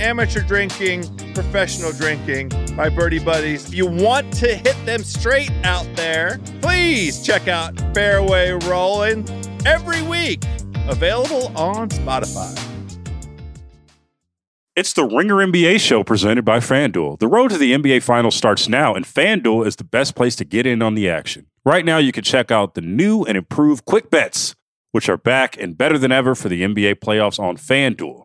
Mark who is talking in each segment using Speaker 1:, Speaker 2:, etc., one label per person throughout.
Speaker 1: amateur drinking, professional drinking by Birdie Buddies. If you want to hit them straight out there, please check out Fairway Rolling every week. Available on Spotify.
Speaker 2: It's the Ringer NBA show presented by FanDuel. The road to the NBA Finals starts now, and FanDuel is the best place to get in on the action. Right now, you can check out the new and improved Quick Bets, which are back and better than ever for the NBA playoffs on FanDuel.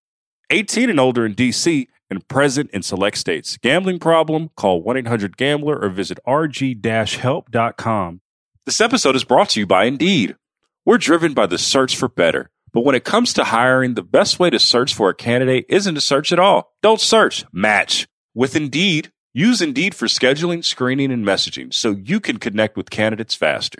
Speaker 2: 18 and older in DC and present in select states. Gambling problem? Call 1-800-GAMBLER or visit rg-help.com. This episode is brought to you by Indeed. We're driven by the search for better. But when it comes to hiring, the best way to search for a candidate isn't to search at all. Don't search, match. With Indeed, use Indeed for scheduling, screening, and messaging so you can connect with candidates faster.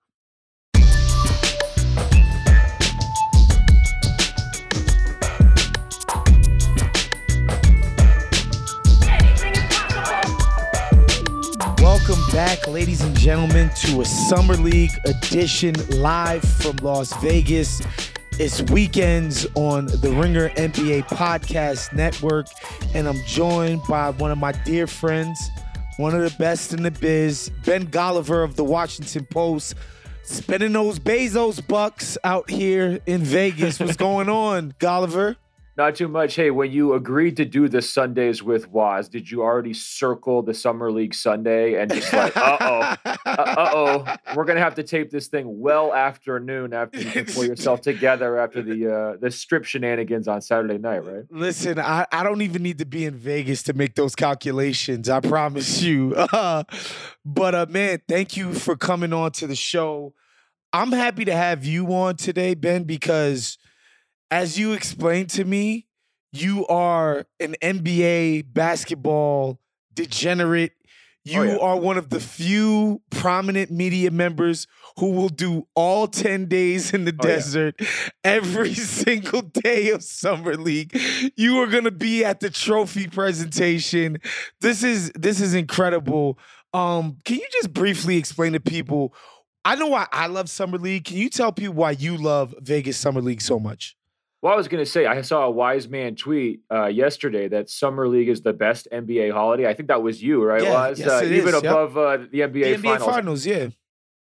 Speaker 3: Back, ladies and gentlemen, to a Summer League edition live from Las Vegas. It's weekends on the Ringer NBA Podcast Network, and I'm joined by one of my dear friends, one of the best in the biz, Ben Golliver of the Washington Post, spending those Bezos bucks out here in Vegas. What's going on, Golliver?
Speaker 4: Not too much. Hey, when you agreed to do the Sundays with Wos, did you already circle the Summer League Sunday and just like, uh oh, uh oh, we're gonna have to tape this thing well after noon after you can pull yourself together after the uh, the strip shenanigans on Saturday night, right?
Speaker 3: Listen, I, I don't even need to be in Vegas to make those calculations. I promise you. Uh, but uh, man, thank you for coming on to the show. I'm happy to have you on today, Ben, because as you explained to me, you are an NBA basketball degenerate. You
Speaker 4: Oh, yeah.
Speaker 3: are one of the few prominent media members who will do all 10 days in the
Speaker 4: Oh, yeah.
Speaker 3: desert every single day of Summer League. You are going to be at the trophy presentation. This is this is incredible. Um can you just briefly explain to people I know why I love Summer League. Can you tell people why you love Vegas Summer League so much?
Speaker 4: Well, I was going to say, I saw a wise man tweet uh, yesterday that Summer League is the best NBA holiday. I think that was you, right,
Speaker 3: Yeah, yes,
Speaker 4: uh, even
Speaker 3: is, yep.
Speaker 4: above uh, the NBA,
Speaker 3: the NBA
Speaker 4: finals.
Speaker 3: finals. yeah.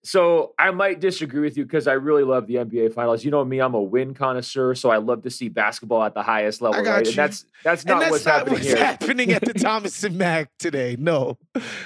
Speaker 4: So I might disagree with you because I really love the NBA finals. You know me, I'm a win connoisseur, so I love to see basketball at the highest level. right? And that's that's not
Speaker 3: that's
Speaker 4: what's
Speaker 3: not
Speaker 4: happening
Speaker 3: what's
Speaker 4: here.
Speaker 3: happening at the Thomas and Mack today. No.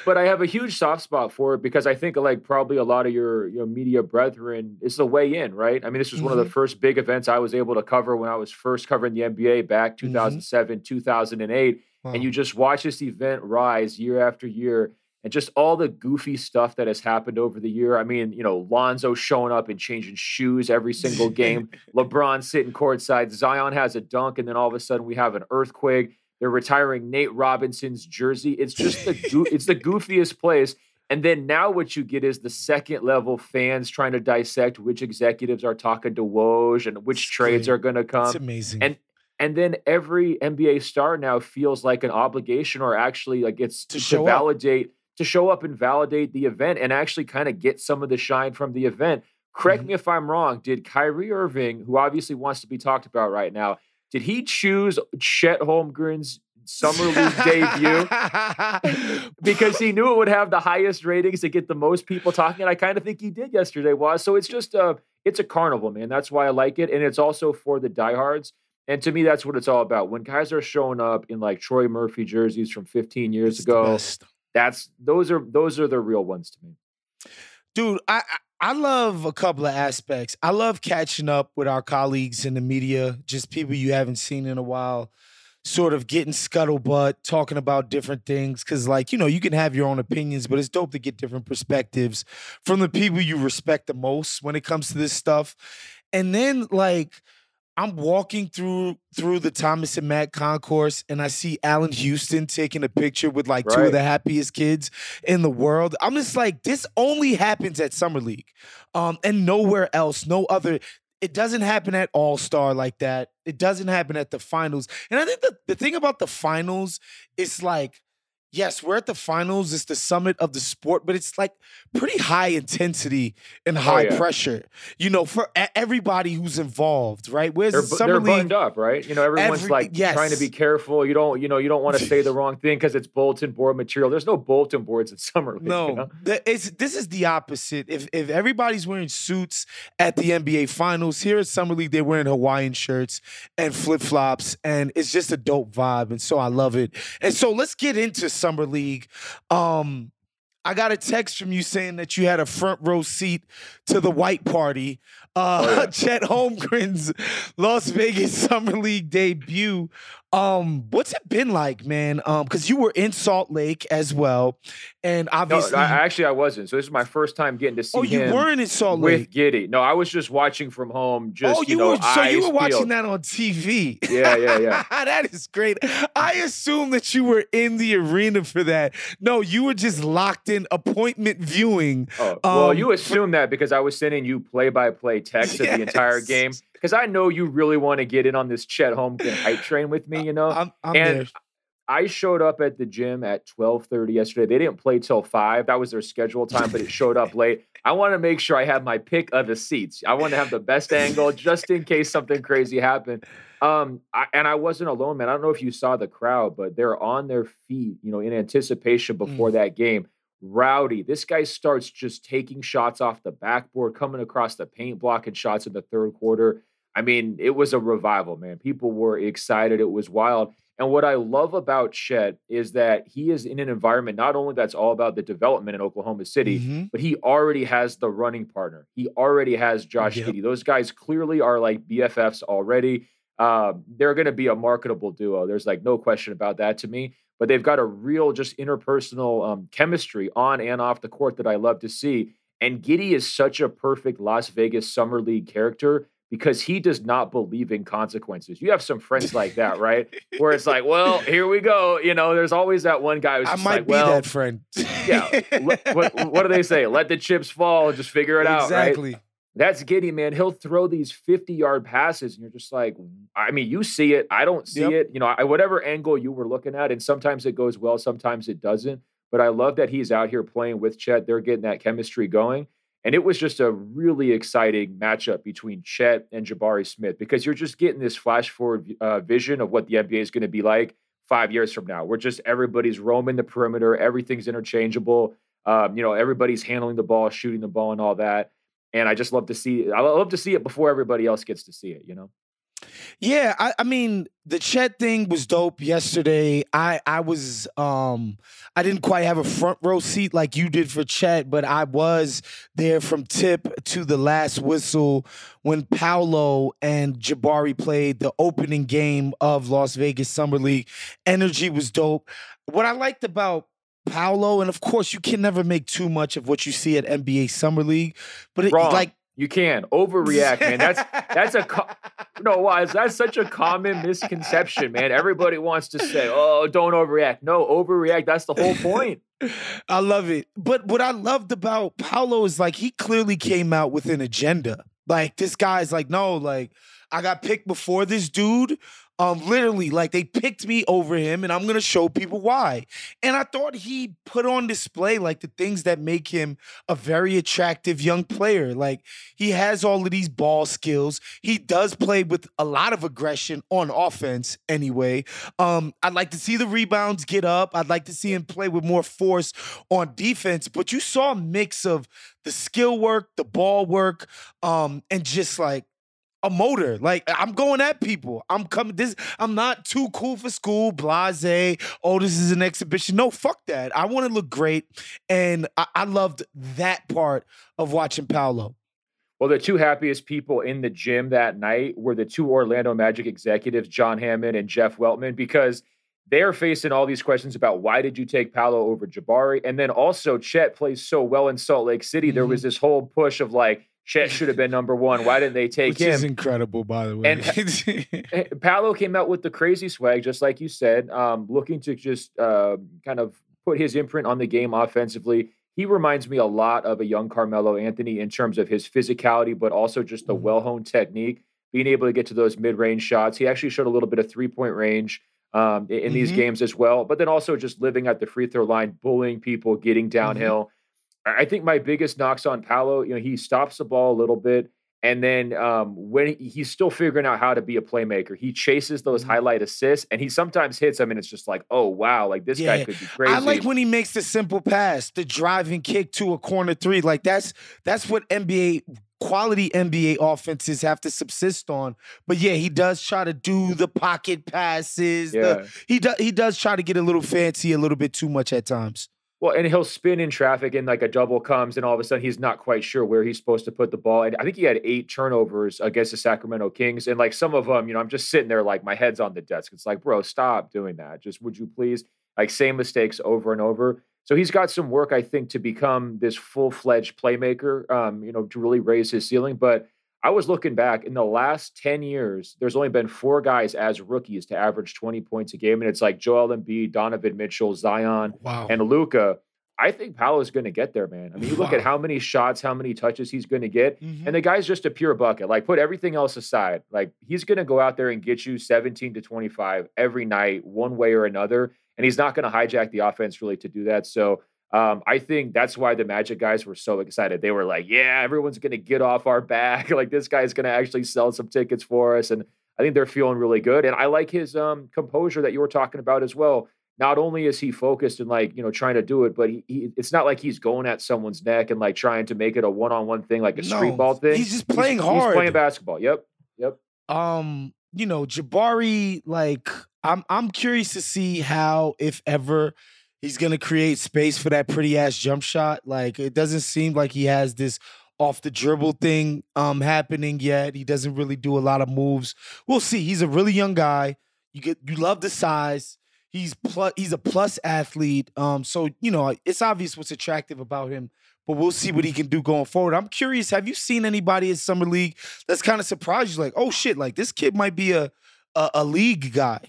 Speaker 4: But I have a huge soft spot for it because I think like probably a lot of your your media brethren, it's the way in, right? I mean, this was one
Speaker 3: Mm-hmm.
Speaker 4: of the first big events I was able to cover when I was first covering the NBA back
Speaker 3: Mm-hmm.
Speaker 4: 2007, 2008.
Speaker 3: Wow.
Speaker 4: And you just watch this event rise year after year. And just all the goofy stuff that has happened over the year. I mean, you know, Lonzo showing up and changing shoes every single game. LeBron sitting courtside. Zion has a dunk, and then all of a sudden we have an earthquake. They're retiring Nate Robinson's jersey. It's just the goo- it's the goofiest place. And then now what you get is the second level fans trying to dissect which executives are talking to Woj and which
Speaker 3: It's
Speaker 4: trades
Speaker 3: great.
Speaker 4: are going to come.
Speaker 3: it's amazing.
Speaker 4: and and then every NBA star now feels like an obligation or actually like it's
Speaker 3: To
Speaker 4: to,
Speaker 3: show up.
Speaker 4: To show up and validate the event and actually kind of get some of the shine from the event. Correct
Speaker 3: Mhm.
Speaker 4: me if I'm wrong. Did Kyrie Irving, who obviously wants to be talked about right now, did he choose Chet Holmgren's summer league debut because he knew it would have the highest ratings to get the most people talking? And I kind of think he did yesterday, was so it's just a it's a carnival, man. That's why I like it, and it's also for the diehards. And to me, that's what it's all about. When guys are showing up in like Troy Murphy jerseys from 15 years
Speaker 3: It's
Speaker 4: ago. That's those are those are the real ones to me.
Speaker 3: dude I, I love a couple of aspects i love catching up with our colleagues in the media just people you haven't seen in a while sort of getting scuttlebutt talking about different things because like you know you can have your own opinions but it's dope to get different perspectives from the people you respect the most when it comes to this stuff and then like I'm walking through through the Thomas and Mack concourse and I see Allan Houston taking a picture with like two of the happiest kids in the world. I'm just like, this only happens at Summer League. Um, and nowhere else, no other. It doesn't happen at All Star like that. It doesn't happen at the finals. And I think the, the thing about the finals is like, yes, we're at the finals. It's the summit of the sport, but it's like pretty high intensity and oh, high
Speaker 4: yeah.
Speaker 3: pressure, you know, for everybody who's involved, right? Whereas
Speaker 4: They're,
Speaker 3: the Summer
Speaker 4: they're
Speaker 3: League,
Speaker 4: buttoned up, right? You know, everyone's
Speaker 3: Every-
Speaker 4: like trying to be careful. You don't, you know, you don't want to say the wrong thing because it's bulletin board material. There's no bulletin boards in summer league.
Speaker 3: No,
Speaker 4: you know?
Speaker 3: it's this is the opposite. If if everybody's wearing suits at the NBA Finals, here at Summer League they're wearing Hawaiian shirts and flip flops, and it's just a dope vibe, and so I love it. And so let's get into Summer League. Um, I got a text from you saying that you had a front row seat to the white party. Uh,
Speaker 4: Oh, yeah.
Speaker 3: Chet Holmgren's Las Vegas Summer League debut. Um, what's it been like, man? Um, because you were in Salt Lake as well, and
Speaker 4: No,
Speaker 3: obviously,
Speaker 4: I, actually, I wasn't. So this is my first time getting to see
Speaker 3: oh, you weren't in Salt Lake
Speaker 4: with Giddey. No, I was just watching from home. Just
Speaker 3: oh, you,
Speaker 4: know,
Speaker 3: were so you were watching
Speaker 4: peeled.
Speaker 3: that on TV.
Speaker 4: Yeah, yeah, yeah.
Speaker 3: that is great. I assume that you were in the arena for that. No, you were just locked in appointment viewing.
Speaker 4: Oh, well,
Speaker 3: Um,
Speaker 4: you assume that because I was sending you play-by-play text of the entire game because I know you really want to get in on this Chet Holmgren hype train with me. You know,
Speaker 3: I'm, I'm
Speaker 4: and
Speaker 3: there.
Speaker 4: I showed up at the gym at 12:30 yesterday. They didn't play till 5. That was their scheduled time, but it showed up late. I want to make sure I have my pick of the seats. I want to have the best angle just in case something crazy happened. Um, I, and I wasn't alone, man. I don't know if you saw the crowd, but they're on their feet, you know, in anticipation before that game. Rowdy, this guy starts just taking shots off the backboard, coming across the paint, blocking shots in the third quarter. I mean, it was a revival, man. People were excited. It was wild. And what I love about Chet is that he is in an environment not only that's all about the development in Oklahoma City,
Speaker 3: Mhm.
Speaker 4: but he already has the running partner. He already has Josh
Speaker 3: Yep.
Speaker 4: Those guys clearly are like BFFs already. Uh, they're going to be a marketable duo. There's like no question about that to me. But they've got a real just interpersonal um, chemistry on and off the court that I love to see. And Giddey is such a perfect Las Vegas Summer League character because he does not believe in consequences. You have some friends like that, right? Where it's like, well, here we go. You know, there's always that one guy who's
Speaker 3: I might
Speaker 4: like,
Speaker 3: be
Speaker 4: well,
Speaker 3: that friend.
Speaker 4: yeah. what, what do they say? Let the chips fall and just figure it out, right?
Speaker 3: exactly.
Speaker 4: That's Giddey, man. He'll throw these 50 yard passes, and you're just like, I mean, you see it. I don't see
Speaker 3: Yep.
Speaker 4: it. You know, I, whatever angle you were looking at, and sometimes it goes well, sometimes it doesn't. But I love that he's out here playing with Chet. They're getting that chemistry going. And it was just a really exciting matchup between Chet and Jabari Smith because you're just getting this flash forward uh, vision of what the NBA is going to be like five years from now. We're just everybody's roaming the perimeter, everything's interchangeable. Um, you know, everybody's handling the ball, shooting the ball, and all that. And I just love to see. I love to see it before everybody else gets to see it. You know.
Speaker 3: Yeah, I, I mean the Chet thing was dope yesterday. I I was um I didn't quite have a front row seat like you did for Chet, but I was there from tip to the last whistle when Paolo and Jabari played the opening game of Las Vegas Summer League. Energy was dope. What I liked about Paolo, and of course you can never make too much of what you see at NBA Summer League, but it,
Speaker 4: Wrong.
Speaker 3: like
Speaker 4: You can overreact, man. That's that's a co- no. Why? That's such a common misconception, man. Everybody wants to say, "Oh, don't overreact." No, overreact. That's the whole point.
Speaker 3: I love it. But what I loved about Paolo is like he clearly came out with an agenda. Like this guy's like, no, like I got picked before this dude. Um, literally, like they picked me over him, and I'm gonna show people why. And I thought he put on display like the things that make him a very attractive young player. Like he has all of these ball skills. He does play with a lot of aggression on offense anyway. Um, I'd like to see the rebounds get up. I'd like to see him play with more force on defense. But you saw a mix of the skill work, the ball work, um, and just like a motor. Like I'm going at people. I'm coming. This. I'm not too cool for school. Blase. Oh, this is an exhibition. No, fuck that. I want to look great, and I, I loved that part of watching Paolo.
Speaker 4: Well, the two happiest people in the gym that night were the two Orlando Magic executives, John Hammond and Jeff Weltman, because they're facing all these questions about why did you take Paolo over Jabari? And then also Chet plays so well in Salt Lake City. There was
Speaker 3: Mm-hmm.
Speaker 4: this whole push of like, Chet should have been number one. Why didn't they take
Speaker 3: Which
Speaker 4: him?
Speaker 3: is incredible, by the way.
Speaker 4: And- Eh, Paolo came out with the crazy swag, just like you said, um, looking to just uh, kind of put his imprint on the game offensively. He reminds me a lot of a young Carmelo Anthony in terms of his physicality, but also just the
Speaker 3: Mhm.
Speaker 4: well honed technique, being able to get to those mid range shots. He actually showed a little bit of three point range um, in, in these
Speaker 3: Mhm.
Speaker 4: games as well, but then also just living at the free throw line, bullying people, getting downhill. I I think my biggest knocks on Paolo, you know, he stops the ball a little bit. And then um, when he- he's still figuring out how to be a playmaker, he chases those
Speaker 3: Mhm.
Speaker 4: highlight assists and he sometimes hits them. And it's just like, oh, wow, like this
Speaker 3: Yeah.
Speaker 4: guy could be crazy.
Speaker 3: I like when he makes the simple pass, the driving kick to a corner three. Like that's that's what NBA quality NBA offenses have to subsist on. But yeah, he does try to do the pocket passes. the-
Speaker 4: yeah.
Speaker 3: he does he does try to get a little fancy a little bit too much at times.
Speaker 4: Well, and he'll spin in traffic and like a double comes, and all of a sudden he's not quite sure where he's supposed to put the ball. And I think he had eight turnovers against the Sacramento Kings. And like some of them, you know, I'm just sitting there like my head's on the desk. It's like, bro, stop doing that. Just would you please? Like same mistakes over and over. So he's got some work, I think, to become this full fledged playmaker, um, you know, to really raise his ceiling. But I was looking back in the last 10 years, there's only been four guys as rookies to average 20 points a game. And it's like Joel Embiid, Donovan Mitchell, Zion,
Speaker 3: Wow.
Speaker 4: and Luka, I think Paolo's going to get there, man. I mean, you look at how many shots, how many touches he's going to get,
Speaker 3: Mhm.
Speaker 4: and the guy's just a pure bucket. Like, put everything else aside. Like, he's going to go out there and get you 17 to 25 every night, one way or another. And he's not going to hijack the offense really to do that. So, um, I think that's why the Magic guys were so excited. They were like, yeah, everyone's going to get off our back. like, this guy's going to actually sell some tickets for us. And I think they're feeling really good. And I like his um, composure that you were talking about as well not only is he focused and like you know trying to do it, but he, he it's not like he's going at someone's neck and like trying to make it a one on one thing like a street ball thing.
Speaker 3: he's just playing
Speaker 4: He's
Speaker 3: hard.
Speaker 4: He's playing basketball. Yep, yep.
Speaker 3: um, you know, Jabari, like I'm I'm curious to see how, if ever, he's gonna create space for that pretty ass jump shot. Like it doesn't seem like he has this off the dribble thing um happening yet. He doesn't really do a lot of moves. We'll see. He's a really young guy. You get you love the size. He's plus he's a plus athlete. Um, so you know, it's obvious what's attractive about him, but we'll see what he can do going forward. I'm curious, have you seen anybody in Summer League that's kind of surprised you? Like, oh shit, like this kid might be a a, a league guy.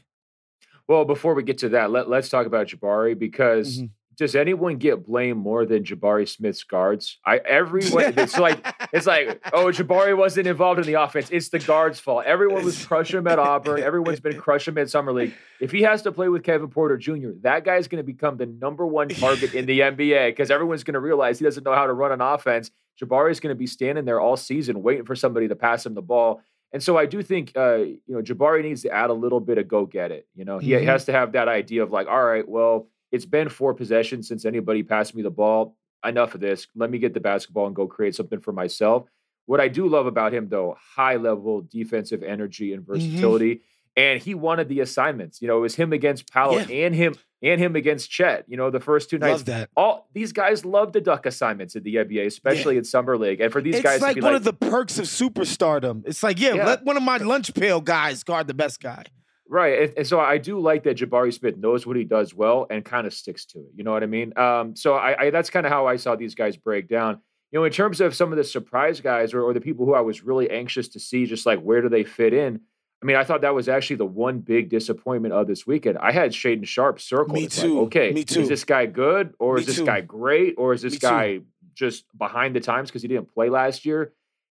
Speaker 4: Well, before we get to that, let, let's talk about Jabari because
Speaker 3: Mhm.
Speaker 4: does anyone get blamed more than Jabari Smith's guards? I everyone it's like it's like oh Jabari wasn't involved in the offense. It's the guards' fault. Everyone was crushing him at Auburn. Everyone's been crushing him at Summer League. If he has to play with Kevin Porter Jr., that guy's going to become the number one target in the NBA because everyone's going to realize he doesn't know how to run an offense. Jabari's going to be standing there all season waiting for somebody to pass him the ball. And so I do think uh, you know Jabari needs to add a little bit of go get it. You know, he
Speaker 3: Mhm.
Speaker 4: has to have that idea of like, all right, well, it's been four possessions since anybody passed me the ball. Enough of this. Let me get the basketball and go create something for myself. What I do love about him, though, high level defensive energy and versatility. And he wanted the assignments. You know, it was him against Paolo
Speaker 3: Yeah.
Speaker 4: and him and him against Chet. You know, the first two nights.
Speaker 3: Love that.
Speaker 4: All these guys love the duck assignments in the NBA, especially in summer league. And for these guys,
Speaker 3: it's
Speaker 4: guys
Speaker 3: like one
Speaker 4: like,
Speaker 3: of the perks of superstardom. It's like, yeah,
Speaker 4: Yeah.
Speaker 3: let one of my lunch pail guys guard the best guy.
Speaker 4: Right. And, and so I do like that Jabari Smith knows what he does well and kind of sticks to it. You know what I mean? Um, so I, I that's kind of how I saw these guys break down. You know, in terms of some of the surprise guys or, or the people who I was really anxious to see, just like where do they fit in? I mean, I thought that was actually the one big disappointment of this weekend. I had Shaedon Sharpe circled.
Speaker 3: Me
Speaker 4: It's like,
Speaker 3: too.
Speaker 4: okay,
Speaker 3: Me
Speaker 4: is this guy good or
Speaker 3: Me
Speaker 4: is this
Speaker 3: too.
Speaker 4: guy great or is this
Speaker 3: Me too.
Speaker 4: guy just behind the times because he didn't play last year?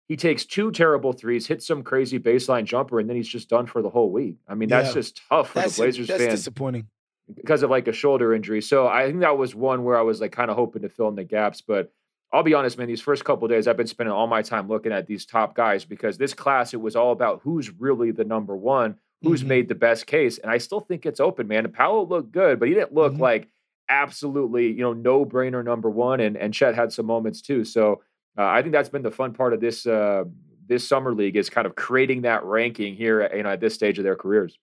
Speaker 4: he takes two terrible threes, hits some crazy baseline jumper, and then he's just done for the whole week. I mean, that's
Speaker 3: Yeah.
Speaker 4: just tough for
Speaker 3: That's,
Speaker 4: the Blazers
Speaker 3: that's
Speaker 4: fans
Speaker 3: disappointing.
Speaker 4: because of like a shoulder injury. So I think that was one where I was like kind of hoping to fill in the gaps. But I'll be honest, man, these first couple days I've been spending all my time looking at these top guys because this class it was all about who's really the number one, who's
Speaker 3: Mhm.
Speaker 4: made the best case. And I still think it's open, man. Paolo looked good, but he didn't look
Speaker 3: Mhm.
Speaker 4: like absolutely, you know, no brainer number one. And and Chet had some moments too. So uh, I think that's been the fun part of this uh, this summer league is kind of creating that ranking here, you know, at this stage of their careers.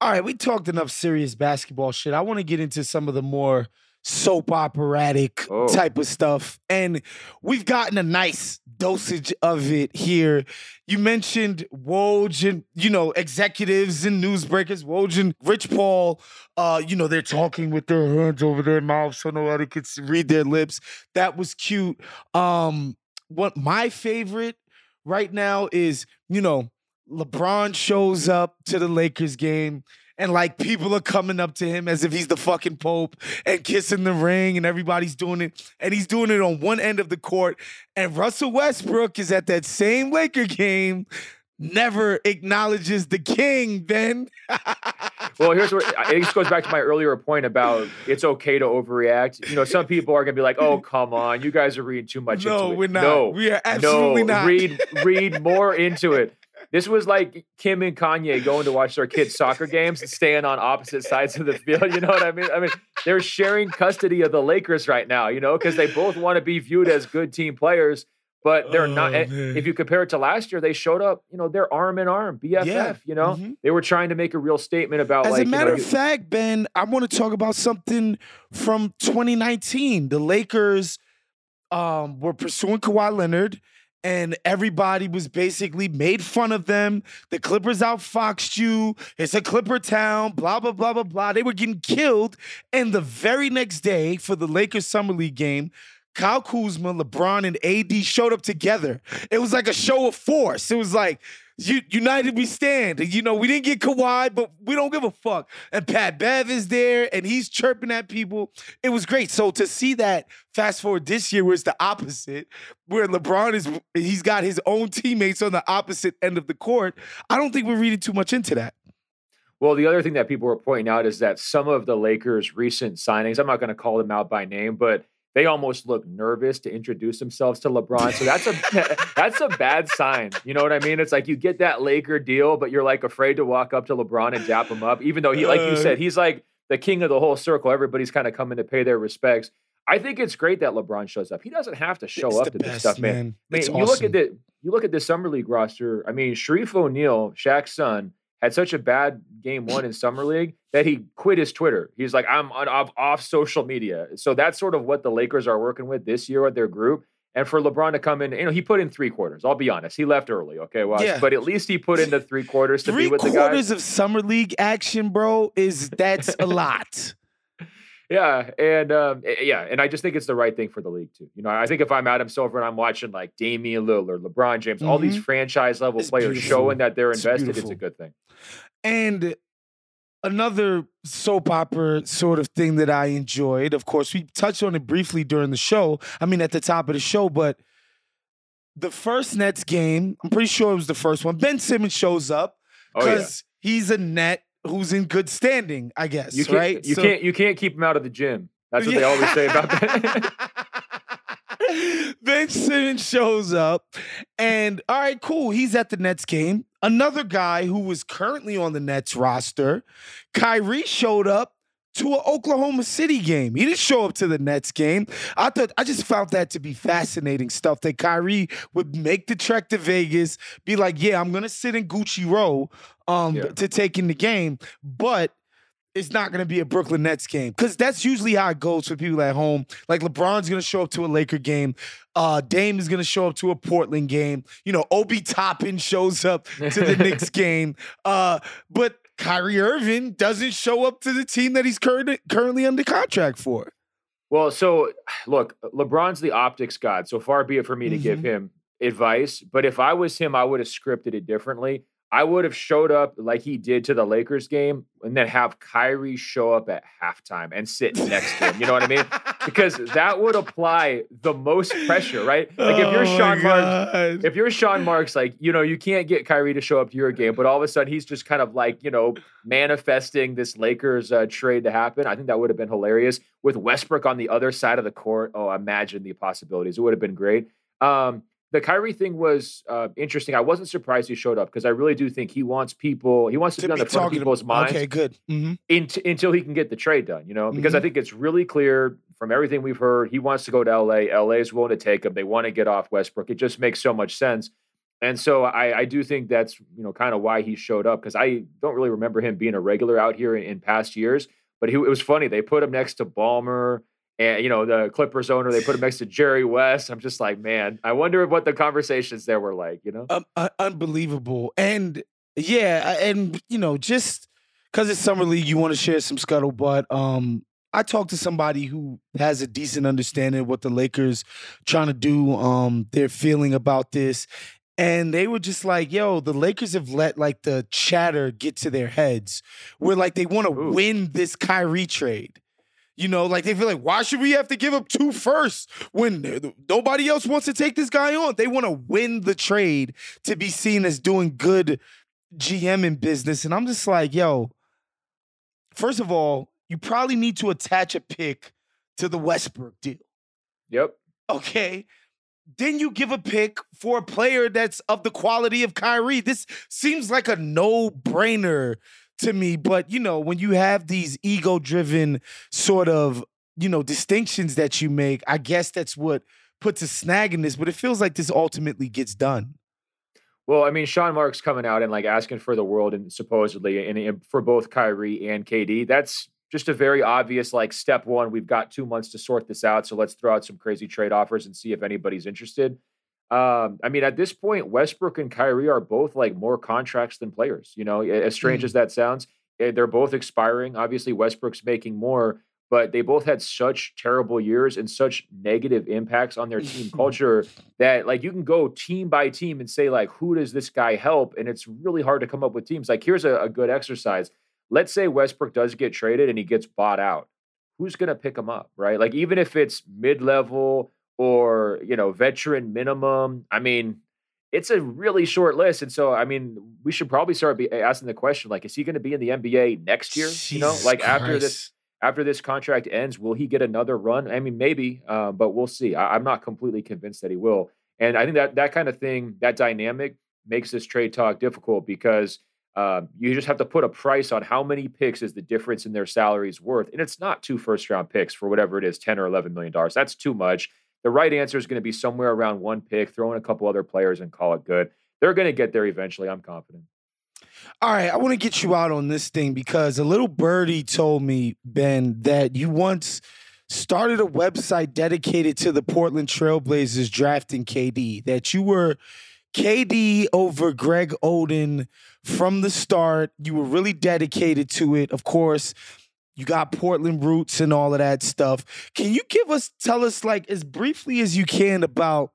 Speaker 3: All right, we talked enough serious basketball shit. I want to get into some of the more soap operatic
Speaker 4: Oh.
Speaker 3: type of stuff. And we've gotten a nice dosage of it here. You mentioned Woj and, you know, executives and newsbreakers, Woj and Rich Paul, uh, you know, they're talking with their hands over their mouths so nobody could s- read their lips. That was cute. Um, what my favorite right now is, you know, LeBron shows up to the Lakers game and like people are coming up to him as if he's the fucking Pope and kissing the ring and everybody's doing it. And he's doing it on one end of the court. And Russell Westbrook is at that same Laker game, never acknowledges the king, Ben.
Speaker 4: Well, here's where I think this goes back to my earlier point about it's okay to overreact. You know, some people are gonna be like, "Oh, come on, you guys are reading too much
Speaker 3: no,
Speaker 4: into it."
Speaker 3: we're not.
Speaker 4: No,
Speaker 3: we are absolutely
Speaker 4: no,
Speaker 3: not.
Speaker 4: read read more into it. This was like Kim and Kanye going to watch their kids' soccer games and staying on opposite sides of the field. You know what I mean? I mean, they're sharing custody of the Lakers right now, you know, because they both want to be viewed as good team players, but they're not.
Speaker 3: Oh,
Speaker 4: and
Speaker 3: man.
Speaker 4: If you compare it to last year, they showed up, you know, they're arm in arm, BFF,
Speaker 3: Yeah.
Speaker 4: you know?
Speaker 3: Mhm.
Speaker 4: They were trying to make a real statement about
Speaker 3: As
Speaker 4: like,
Speaker 3: a
Speaker 4: you
Speaker 3: matter
Speaker 4: know,
Speaker 3: of fact, Ben, I want to talk about something from 2019. The Lakers um, were pursuing Kawhi Leonard, and everybody was basically made fun of them. The Clippers outfoxed you. It's a Clipper town, blah, blah, blah, blah, blah. They were getting killed. And the very next day for the Lakers Summer League game, Kyle Kuzma, LeBron, and AD showed up together. It was like a show of force. It was like, United we stand. You know, we didn't get Kawhi, but we don't give a fuck. And Pat Bev is there and he's chirping at people. It was great. So to see that fast forward this year where it's the opposite, where LeBron is he's got his own teammates on the opposite end of the court, I don't think we're reading too much into that.
Speaker 4: Well, the other thing that people were pointing out is that some of the Lakers' recent signings, I'm not going to call them out by name, but they almost look nervous to introduce themselves to LeBron. So that's a that's a bad sign. You know what I mean? It's like you get that Laker deal, but you're like afraid to walk up to LeBron and dap him up, even though he, like you
Speaker 3: Uh,
Speaker 4: said, he's like the king of the whole circle. Everybody's kind of coming to pay their respects. I think it's great that LeBron shows up. He doesn't have to show
Speaker 3: It's
Speaker 4: up to this stuff, man.
Speaker 3: man.
Speaker 4: I mean,
Speaker 3: It's
Speaker 4: you look at the you look at the summer league roster. I mean, Shareef O'Neal, Shaq's son, had such a bad game one in summer league that he quit his Twitter. He's like, I'm on, off, off social media. So that's sort of what the Lakers are working with this year with their group. And for LeBron to come in, you know, he put in three quarters. I'll be honest, he left early. Okay, well,
Speaker 3: Yeah.
Speaker 4: but at least he put in the three quarters to
Speaker 3: Three
Speaker 4: be with the guys.
Speaker 3: Three quarters of summer league action, bro, is that's a lot.
Speaker 4: Yeah, and um, yeah, and I just think it's the right thing for the league too. You know, I think if I'm Adam Silver and I'm watching like Damian Lillard, LeBron James, all these franchise level
Speaker 3: Mm-hmm. It's
Speaker 4: players
Speaker 3: beautiful.
Speaker 4: showing that they're invested, it's
Speaker 3: beautiful.
Speaker 4: a good thing.
Speaker 3: And another soap opera sort of thing that I enjoyed, of course, we touched on it briefly during the show. I mean, at the top of the show, but the first Nets game, I'm pretty sure it was the first one. Ben Simmons shows up
Speaker 4: Oh yeah.
Speaker 3: because he's a net who's in good standing, I guess.
Speaker 4: You can't,
Speaker 3: right?
Speaker 4: you
Speaker 3: So-
Speaker 4: can't you can't keep him out of the gym. That's what they always say about that.
Speaker 3: ben Simmons shows up, and all right, cool. He's at the Nets game. Another guy who was currently on the Nets roster, Kyrie, showed up to an Oklahoma City game. He didn't show up to the Nets game. I thought I just found that to be fascinating stuff. That Kyrie would make the trek to Vegas, be like, "Yeah, I'm gonna sit in Gucci Row um,
Speaker 4: Yeah.
Speaker 3: to take in the game," but it's not going to be a Brooklyn Nets game because that's usually how it goes for people at home. Like LeBron's going to show up to a Laker game, uh, Dame is going to show up to a Portland game. You know, Obi Toppin shows up to the Knicks game, uh, but Kyrie Irving doesn't show up to the team that he's current, currently under contract for.
Speaker 4: Well, so look, LeBron's the optics god. So far be it for me to give
Speaker 3: Mhm.
Speaker 4: him advice. But if I was him, I would have scripted it differently. I would have showed up like he did to the Lakers game and then have Kyrie show up at halftime and sit next to him. You know what I mean? Because that would apply the most pressure, right? Like if you're
Speaker 3: Oh
Speaker 4: Sean Marks, if you're Sean Marks, like, you know, you can't get Kyrie to show up to your game, but all of a sudden he's just kind of like, you know, manifesting this Lakers uh, trade to happen. I think that would have been hilarious with Westbrook on the other side of the court. Oh, imagine the possibilities. It would have been great. Um, the Kyrie thing was uh, interesting. I wasn't surprised he showed up because I really do think he wants people, he wants to,
Speaker 3: to
Speaker 4: be on the front of people's minds
Speaker 3: Okay, good. hmm
Speaker 4: int- until he can get the trade done, you know, because
Speaker 3: Mm-hmm.
Speaker 4: I think it's really clear from everything we've heard, he wants to go to LA. LA is willing to take him. They want to get off Westbrook. It just makes so much sense. And so I, I do think that's, you know, kind of why he showed up because I don't really remember him being a regular out here in, in past years. But he, it was funny. They put him next to Ballmer and, you know, the Clippers owner. They put him next to Jerry West. I'm just like, man, I wonder what the conversations there were like, you know?
Speaker 3: um, uh, unbelievable. And yeah, and you know, just because it's summer league, you want to share some scuttlebutt. Um, I talked to somebody who has a decent understanding of what the Lakers trying to do, um, their feeling about this. And they were just like, yo, the Lakers have let like the chatter get to their heads where like they want to win this Kyrie trade. You know, like they feel like, why should we have to give up two firsts when nobody else wants to take this guy on? They want to win the trade to be seen as doing good GM in business. And I'm just like, yo, first of all, you probably need to attach a pick to the Westbrook deal.
Speaker 4: Yep.
Speaker 3: Okay. Then you give a pick for a player that's of the quality of Kyrie. This seems like a no brainer to me. But, you know, when you have these ego driven sort of, you know, distinctions that you make, I guess that's what puts a snag in this. But it feels like this ultimately gets done.
Speaker 4: Well, I mean, Sean Marks coming out and like asking for the world and supposedly and, and for both Kyrie and KD. That's just a very obvious like step one. We've got two months to sort this out, so let's throw out some crazy trade offers and see if anybody's interested. Um, I mean, at this point, Westbrook and Kyrie are both like more contracts than players. You know, as strange
Speaker 3: Mm.
Speaker 4: as that sounds, eh, they're both expiring. Obviously, Westbrook's making more, but they both had such terrible years and such negative impacts on their team culture that like you can go team by team and say like who does this guy help and it's really hard to come up with teams like here's a, a good exercise let's say westbrook does get traded and he gets bought out who's going to pick him up right like even if it's mid-level or you know veteran minimum i mean it's a really short list and so i mean we should probably start be asking the question like is he going to be in the nba next year you know
Speaker 3: Jesus
Speaker 4: like after this after this contract ends, will he get another run? I mean, maybe, uh, but we'll see. I, I'm not completely convinced that he will. And I think that that kind of thing, that dynamic, makes this trade talk difficult because uh, you just have to put a price on how many picks is the difference in their salaries worth, and it's not two first round picks for whatever it is, ten or eleven million dollars. That's too much. The right answer is going to be somewhere around one pick, throw in a couple other players, and call it good. They're going to get there eventually. I'm confident.
Speaker 3: All right, I want to get you out on this thing because a little birdie told me, Ben, that you once started a website dedicated to the Portland Trailblazers drafting KD, that you were KD over Greg Oden from the start. You were really dedicated to it. Of course, you got Portland roots and all of that stuff. Can you give us, tell us, like, as briefly as you can about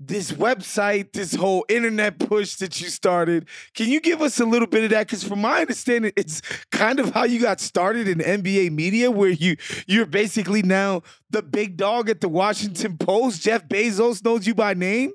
Speaker 3: this website, this whole internet push that you started. Can you give us a little bit of that? Because from my understanding, it's kind of how you got started in NBA media, where you you're basically now the big dog at the Washington Post. Jeff Bezos knows you by name.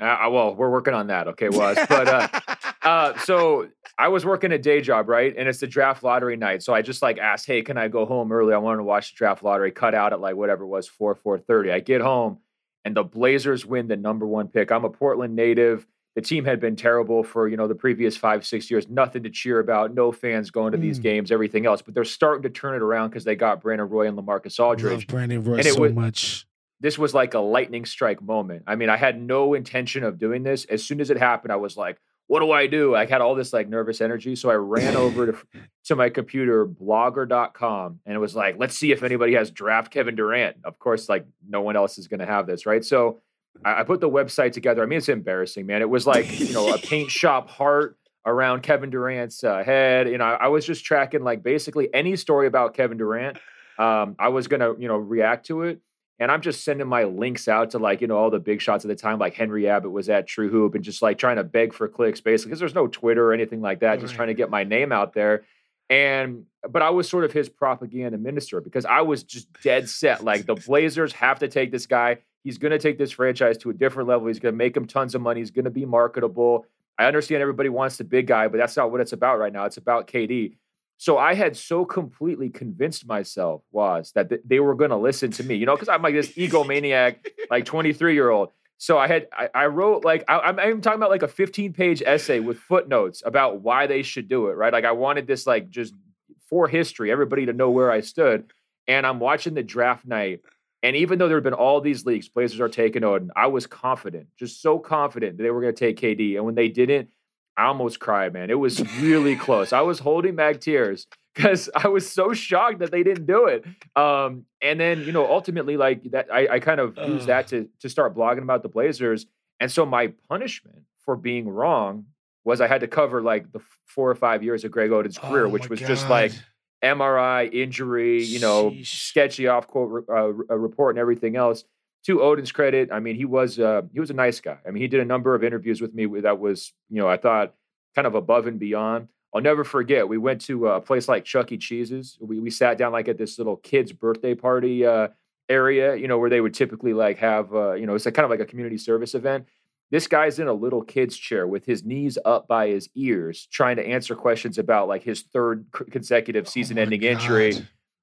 Speaker 4: Uh, well, we're working on that. Okay, was but uh, uh, so I was working a day job, right? And it's the draft lottery night. So I just like asked, "Hey, can I go home early? I wanted to watch the draft lottery. Cut out at like whatever it was, four four thirty. I get home, and the Blazers win the number one pick. I'm a Portland native. The team had been terrible for you know the previous five six years. Nothing to cheer about. No fans going to these
Speaker 3: Mm.
Speaker 4: games. Everything else, but they're starting to turn it around because they got Brandon Roy and LaMarcus Aldridge
Speaker 3: Love Brandon Roy so
Speaker 4: was-
Speaker 3: much.
Speaker 4: this was like a lightning strike moment. I mean, I had no intention of doing this. As soon as it happened, I was like, what do I do? I had all this like nervous energy. So I ran over to, to my computer, blogger.com, and it was like, let's see if anybody has draft Kevin Durant. Of course, like no one else is going to have this, right? So I, I put the website together. I mean, it's embarrassing, man. It was like, you know, a paint shop heart around Kevin Durant's uh, head. You know, I, I was just tracking like basically any story about Kevin Durant. Um, I was going to, you know, react to it And I'm just sending my links out to like, you know, all the big shots at the time, like Henry Abbott was at True Hoop and just like trying to beg for clicks basically because there's no Twitter or anything like that, just trying to get my name out there. And but I was sort of his propaganda minister because I was just dead set. Like the Blazers have to take this guy. He's going to take this franchise to a different level. He's going to make him tons of money. He's going to be marketable. I understand everybody wants the big guy, but that's not what it's about right now. It's about KD. So I had so completely convinced myself was that th- they were going to listen to me, you know, because I'm like this egomaniac, like 23 year old. So I had I, I wrote like I, I'm I'm talking about like a 15 page essay with footnotes about why they should do it, right? Like I wanted this like just for history, everybody to know where I stood. And I'm watching the draft night, and even though there had been all these leaks, Blazers are taking Oden, I was confident, just so confident that they were going to take KD. And when they didn't, I almost cried, man. It was really close. I was holding back tears because I was so shocked that they didn't do it. Um, and then, you know, ultimately, like that, I, I kind of used that to to start blogging about the Blazers. And so my punishment for being wrong was I had to cover like the four or five years of Greg Oden's career,
Speaker 3: Oh
Speaker 4: which was just like MRI, injury, you know,
Speaker 3: Sheesh.
Speaker 4: sketchy off quote uh, uh, report and everything else. To Oden's credit, I mean, he was uh, he was a nice guy. I mean, he did a number of interviews with me that was, you know, I thought kind of above and beyond. I'll never forget. We went to a place like Chuck E. Cheese's. We we sat down like at this little kid's birthday party uh, area, you know, where they would typically like have, uh, you know, it's like kind of like a community service event. This guy's in a little kid's chair with his knees up by his ears, trying to answer questions about like his third consecutive
Speaker 3: Oh
Speaker 4: season-ending
Speaker 3: my
Speaker 4: injury.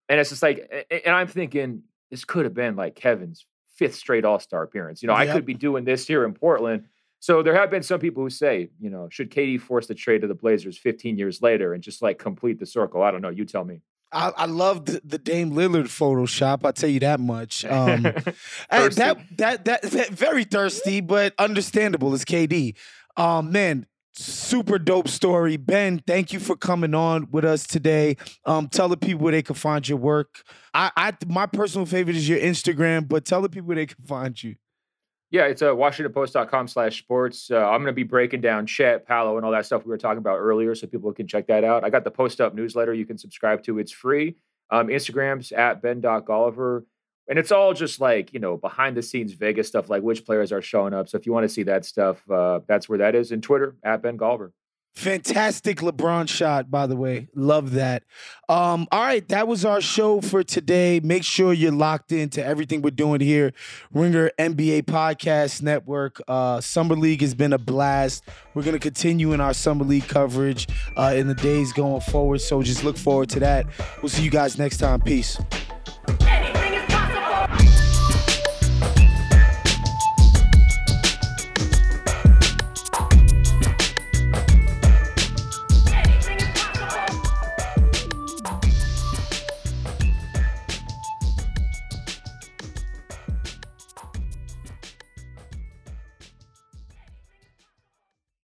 Speaker 4: And it's just like, and I'm thinking this could have been like Kevin's fifth straight All Star appearance. You know, I could be doing this here in Portland. So there have been some people who say, you know, should KD force the trade to the Blazers 15 years later and just like complete the circle? I don't know. You tell me.
Speaker 3: I, I love the, Dame Lillard Photoshop. I'll tell you that much. Um, that, that that that very thirsty, but understandable. It's KD. Um, man, super dope story. Ben, thank you for coming on with us today. Um, tell the people where they can find your work. I, I my personal favorite is your Instagram, but tell the people where they can find you.
Speaker 4: Yeah, it's uh, WashingtonPost.com slash sports. Uh, I'm going to be breaking down Chet, Paolo, and all that stuff we were talking about earlier, so people can check that out. I got the Post Up newsletter you can subscribe to. It's free. Um, Instagram's at ben.golliver. And it's all just like, you know, behind the scenes Vegas stuff, like which players are showing up. So if you want to see that stuff, uh, that's where that is. And Twitter, at Ben Golliver.
Speaker 3: Fantastic LeBron shot, by the way. Love that. Um, all right, that was our show for today. Make sure you're locked into everything we're doing here. Ringer NBA Podcast Network. Uh, Summer League has been a blast. We're gonna continue in our Summer League coverage uh, in the days going forward. So just look forward to that. We'll see you guys next time. Peace.